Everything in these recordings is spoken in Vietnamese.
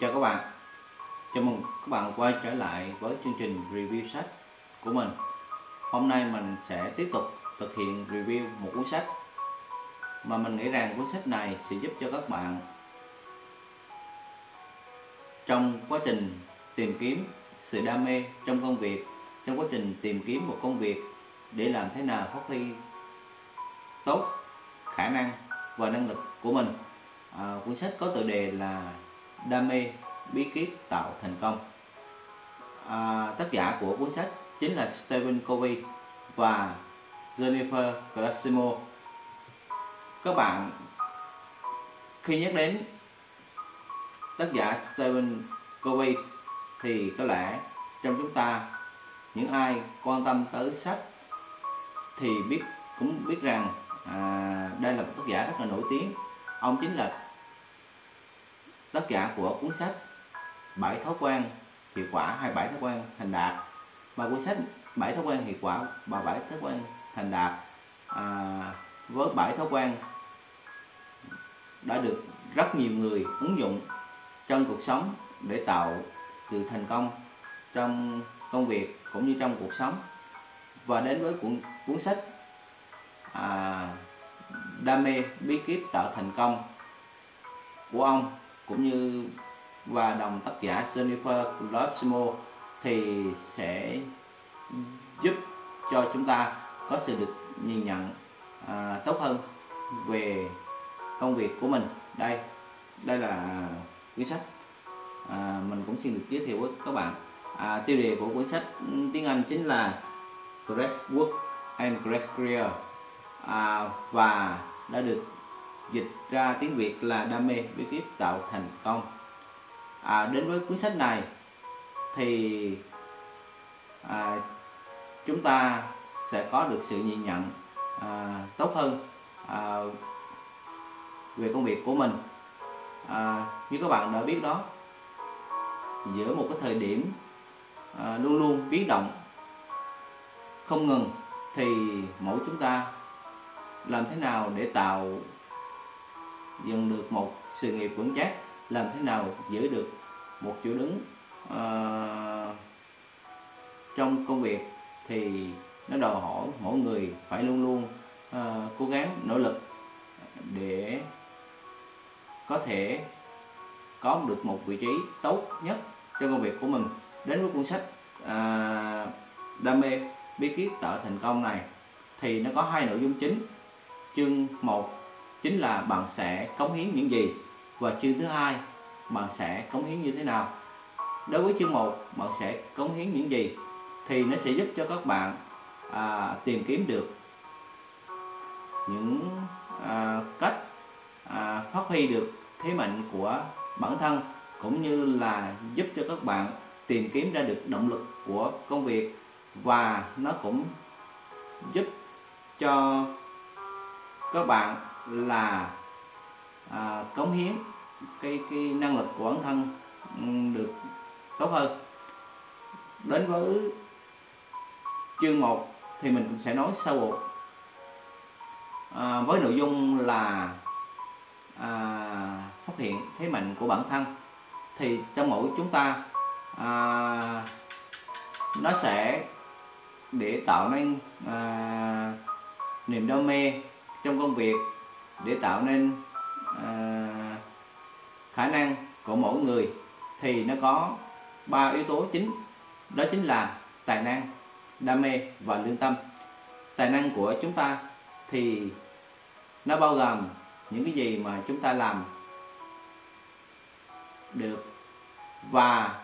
chào các bạn. Chào mừng các bạn quay trở lại với chương trình review sách của mình. Hôm nay mình sẽ tiếp tục thực hiện review một cuốn sách. Mà mình nghĩ rằng cuốn sách này sẽ giúp cho các bạn Trong quá trình tìm kiếm sự đam mê trong công việc Trong quá trình tìm kiếm một công việc để làm thế nào phát huy tốt khả năng và năng lực của mình. À, cuốn sách có tựa đề là đam mê bí kíp tạo thành công à, tác giả của cuốn sách chính là Stephen Covey và Jennifer Glassimo. các bạn khi nhắc đến tác giả Stephen Covey thì có lẽ trong chúng ta những ai quan tâm tới sách thì biết cũng biết rằng à, đây là một tác giả rất là nổi tiếng ông chính là tác giả của cuốn sách bảy thói quen hiệu quả hay bảy thói quen thành đạt. Và cuốn sách bảy thói quen hiệu quả và bảy thói quen thành đạt à, với bảy thói quen đã được rất nhiều người ứng dụng trong cuộc sống để tạo sự thành công trong công việc cũng như trong cuộc sống. Và đến với cuốn cuốn sách à, đam mê bí kíp tạo thành công của ông cũng như và đồng tác giả Jennifer Colosimo thì sẽ giúp cho chúng ta có sự được nhìn nhận à, tốt hơn về công việc của mình. Đây đây là cuốn sách à, mình cũng xin được giới thiệu với các bạn. À, tiêu đề của cuốn sách tiếng Anh chính là Great Work and Great Career. À, và đã được dịch ra tiếng Việt là đam mê bí kíp tạo thành công. À, đến với cuốn sách này thì à, chúng ta sẽ có được sự nhìn nhận à, tốt hơn à, về công việc của mình. À, như các bạn đã biết đó giữa một cái thời điểm à, luôn luôn biến động không ngừng thì mỗi chúng ta làm thế nào để tạo dựng được một sự nghiệp vững chắc làm thế nào giữ được một chỗ đứng uh, trong công việc thì nó đòi hỏi mỗi người phải luôn luôn uh, cố gắng nỗ lực để có thể có được một vị trí tốt nhất trong công việc của mình. Đến với cuốn sách uh, đam mê bí kíp tạo thành công này thì nó có hai nội dung chính. Chương 1 chính là bạn sẽ cống hiến những gì? Và chương thứ hai bạn sẽ cống hiến như thế nào? Đối với chương 1 bạn sẽ cống hiến những gì? Thì nó sẽ giúp cho các bạn à, tìm kiếm được những à, cách à, phát huy được thế mạnh của bản thân cũng như là giúp cho các bạn tìm kiếm ra được động lực của công việc. Và nó cũng giúp cho các bạn là à, cống hiến cái cái năng lực của bản thân ừ, được tốt hơn. Đến với chương 1 thì mình cũng sẽ nói sâu bộ à, với nội dung là à, phát hiện thế mạnh của bản thân thì trong mỗi chúng ta à, nó sẽ để tạo nên à, niềm đam mê trong công việc để tạo nên à, khả năng của mỗi người thì nó có ba yếu tố chính. Đó chính là tài năng đam mê và lương tâm. Tài năng của chúng ta thì nó bao gồm những cái gì mà chúng ta làm được và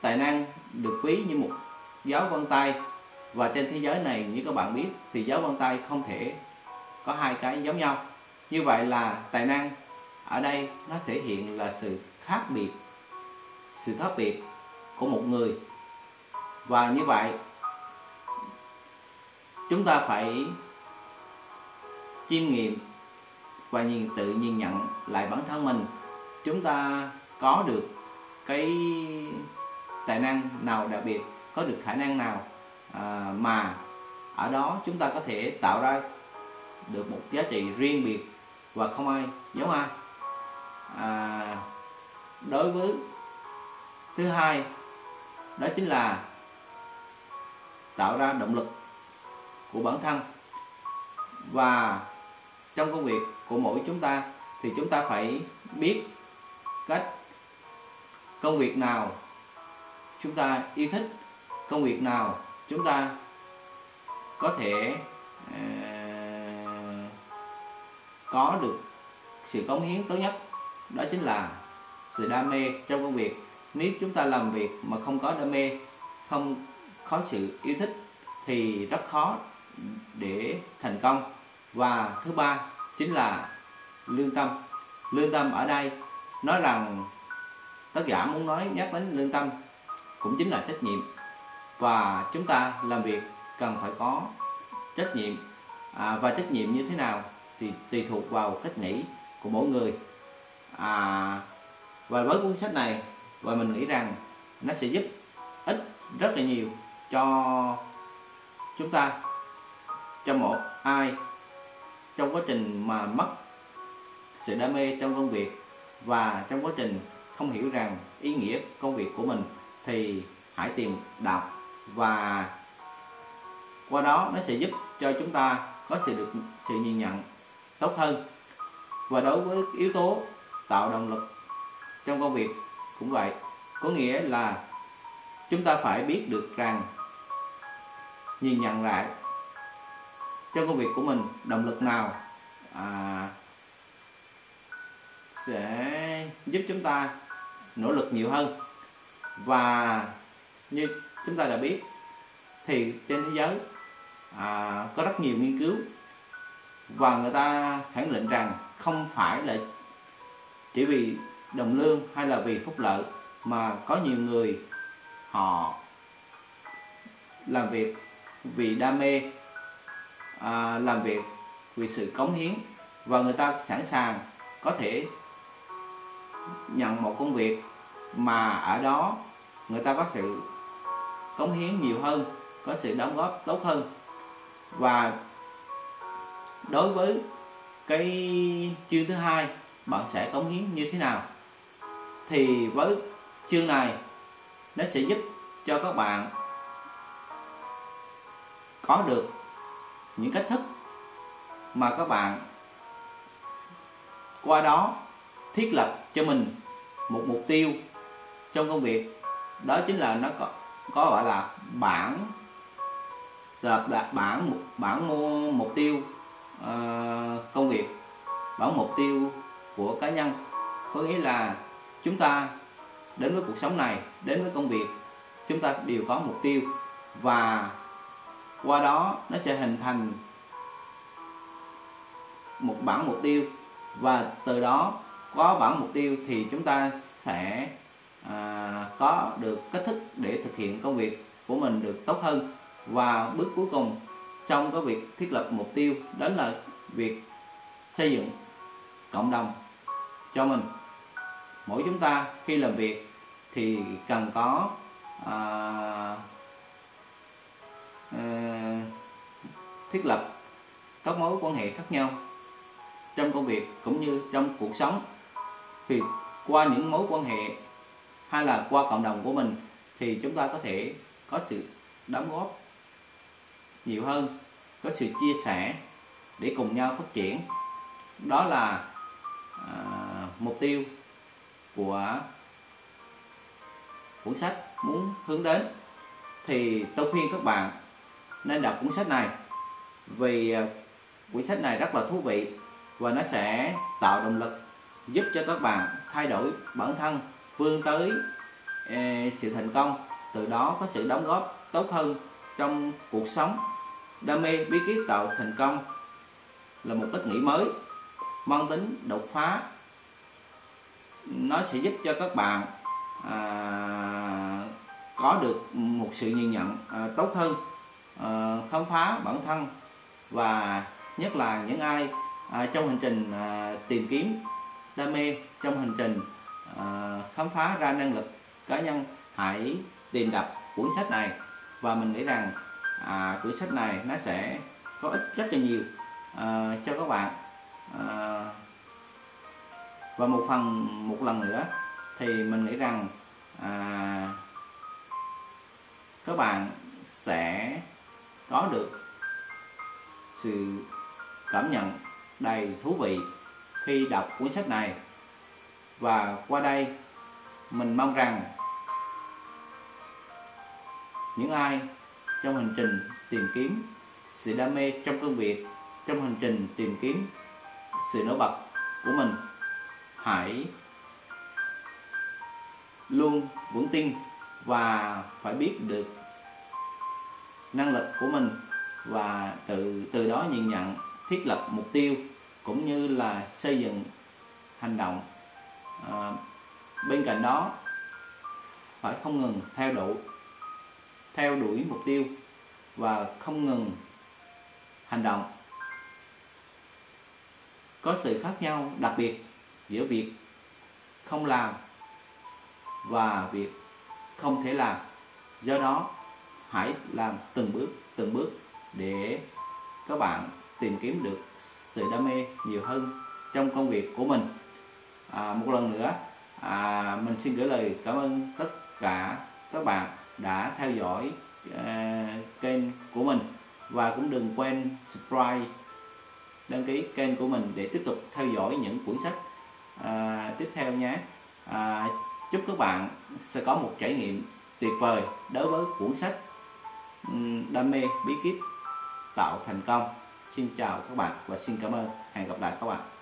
tài năng được ví như một giáo vân tay. Và trên thế giới này như các bạn biết thì giáo vân tay không thể có hai cái giống nhau như vậy là tài năng ở đây nó thể hiện là sự khác biệt sự khác biệt của một người. Và như vậy chúng ta phải chiêm nghiệm và nhìn tự nhìn nhận lại bản thân mình. Chúng ta có được cái tài năng nào đặc biệt có được khả năng nào à, mà ở đó chúng ta có thể tạo ra được một giá trị riêng biệt và không ai giống ai? À, đối với thứ hai đó chính là tạo ra động lực của bản thân. Và trong công việc của mỗi chúng ta thì chúng ta phải biết cách công việc nào chúng ta yêu thích công việc nào chúng ta có thể uh, có được sự cống hiến tốt nhất đó chính là sự đam mê trong công việc. Nếu chúng ta làm việc mà không có đam mê không có sự yêu thích thì rất khó để thành công. Và thứ ba chính là lương tâm. Lương tâm ở đây nói rằng tác giả muốn nói nhắc đến lương tâm cũng chính là trách nhiệm. Và chúng ta làm việc cần phải có trách nhiệm. À, và trách nhiệm như thế nào? Thì tùy thuộc vào cách nghĩ của mỗi người. À, và với cuốn sách này và mình nghĩ rằng nó sẽ giúp ích rất là nhiều cho chúng ta cho một ai trong quá trình mà mất sự đam mê trong công việc và trong quá trình không hiểu rằng ý nghĩa công việc của mình thì hãy tìm đọc. Và qua đó nó sẽ giúp cho chúng ta có sự được sự nhìn nhận tốt hơn. Và đối với yếu tố tạo động lực trong công việc cũng vậy có nghĩa là chúng ta phải biết được rằng nhìn nhận lại trong công việc của mình động lực nào à, sẽ giúp chúng ta nỗ lực nhiều hơn. Và như chúng ta đã biết thì trên thế giới à, có rất nhiều nghiên cứu và người ta khẳng định rằng không phải là chỉ vì đồng lương hay là vì phúc lợi mà có nhiều người họ làm việc vì đam mê à, làm việc vì sự cống hiến. Và người ta sẵn sàng có thể nhận một công việc mà ở đó người ta có sự cống hiến nhiều hơn có sự đóng góp tốt hơn. Và đối với cái chương thứ hai bạn sẽ cống hiến như thế nào? Thì với chương này nó sẽ giúp cho các bạn có được những cách thức mà các bạn qua đó thiết lập cho mình một mục tiêu trong công việc. Đó chính là nó có, có gọi là bản là bản bản mục tiêu Ờ, công việc bảo mục tiêu của cá nhân. Có nghĩa là chúng ta đến với cuộc sống này đến với công việc chúng ta đều có mục tiêu. Và qua đó nó sẽ hình thành một bản mục tiêu. Và từ đó có bản mục tiêu thì chúng ta sẽ à, có được cách thức để thực hiện công việc của mình được tốt hơn. Và bước cuối cùng trong cái việc thiết lập mục tiêu đó là việc xây dựng cộng đồng cho mình. Mỗi chúng ta khi làm việc thì cần có à, à, thiết lập các mối quan hệ khác nhau trong công việc cũng như trong cuộc sống. Thì qua những mối quan hệ hay là qua cộng đồng của mình thì chúng ta có thể có sự đóng góp nhiều hơn có sự chia sẻ để cùng nhau phát triển. Đó là à, mục tiêu của cuốn sách muốn hướng đến. Thì tôi khuyên các bạn nên đọc cuốn sách này vì à, cuốn sách này rất là thú vị và nó sẽ tạo động lực giúp cho các bạn thay đổi bản thân vươn tới e, sự thành công từ đó có sự đóng góp tốt hơn trong cuộc sống đam mê bí kíp tạo thành công là một cách nghĩ mới mang tính đột phá. Nó sẽ giúp cho các bạn à, có được một sự nhìn nhận à, tốt hơn à, khám phá bản thân và nhất là những ai à, trong hành trình à, tìm kiếm đam mê trong hành trình à, khám phá ra năng lực cá nhân hãy tìm đọc cuốn sách này và mình nghĩ rằng à, cuốn sách này nó sẽ có ích rất là nhiều à, cho các bạn. À, và một phần một lần nữa thì mình nghĩ rằng à, các bạn sẽ có được sự cảm nhận đầy thú vị khi đọc cuốn sách này. Và qua đây mình mong rằng những ai trong hành trình tìm kiếm sự đam mê trong công việc trong hành trình tìm kiếm sự nổi bật của mình. Hãy luôn vững tin và phải biết được năng lực của mình và từ từ đó nhìn nhận thiết lập mục tiêu cũng như là xây dựng hành động. À, bên cạnh đó phải không ngừng theo đuổi theo đuổi mục tiêu và không ngừng hành động. Có sự khác nhau đặc biệt giữa việc không làm và việc không thể làm. Do đó hãy làm từng bước từng bước để các bạn tìm kiếm được sự đam mê nhiều hơn trong công việc của mình. À, một lần nữa à, mình xin gửi lời cảm ơn tất cả các bạn đã theo dõi uh, kênh của mình. Và cũng đừng quên subscribe đăng ký kênh của mình để tiếp tục theo dõi những cuốn sách uh, tiếp theo nhé. Uh, chúc các bạn sẽ có một trải nghiệm tuyệt vời đối với cuốn sách đam mê bí kíp tạo thành công. Xin chào các bạn và xin cảm ơn. Hẹn gặp lại các bạn.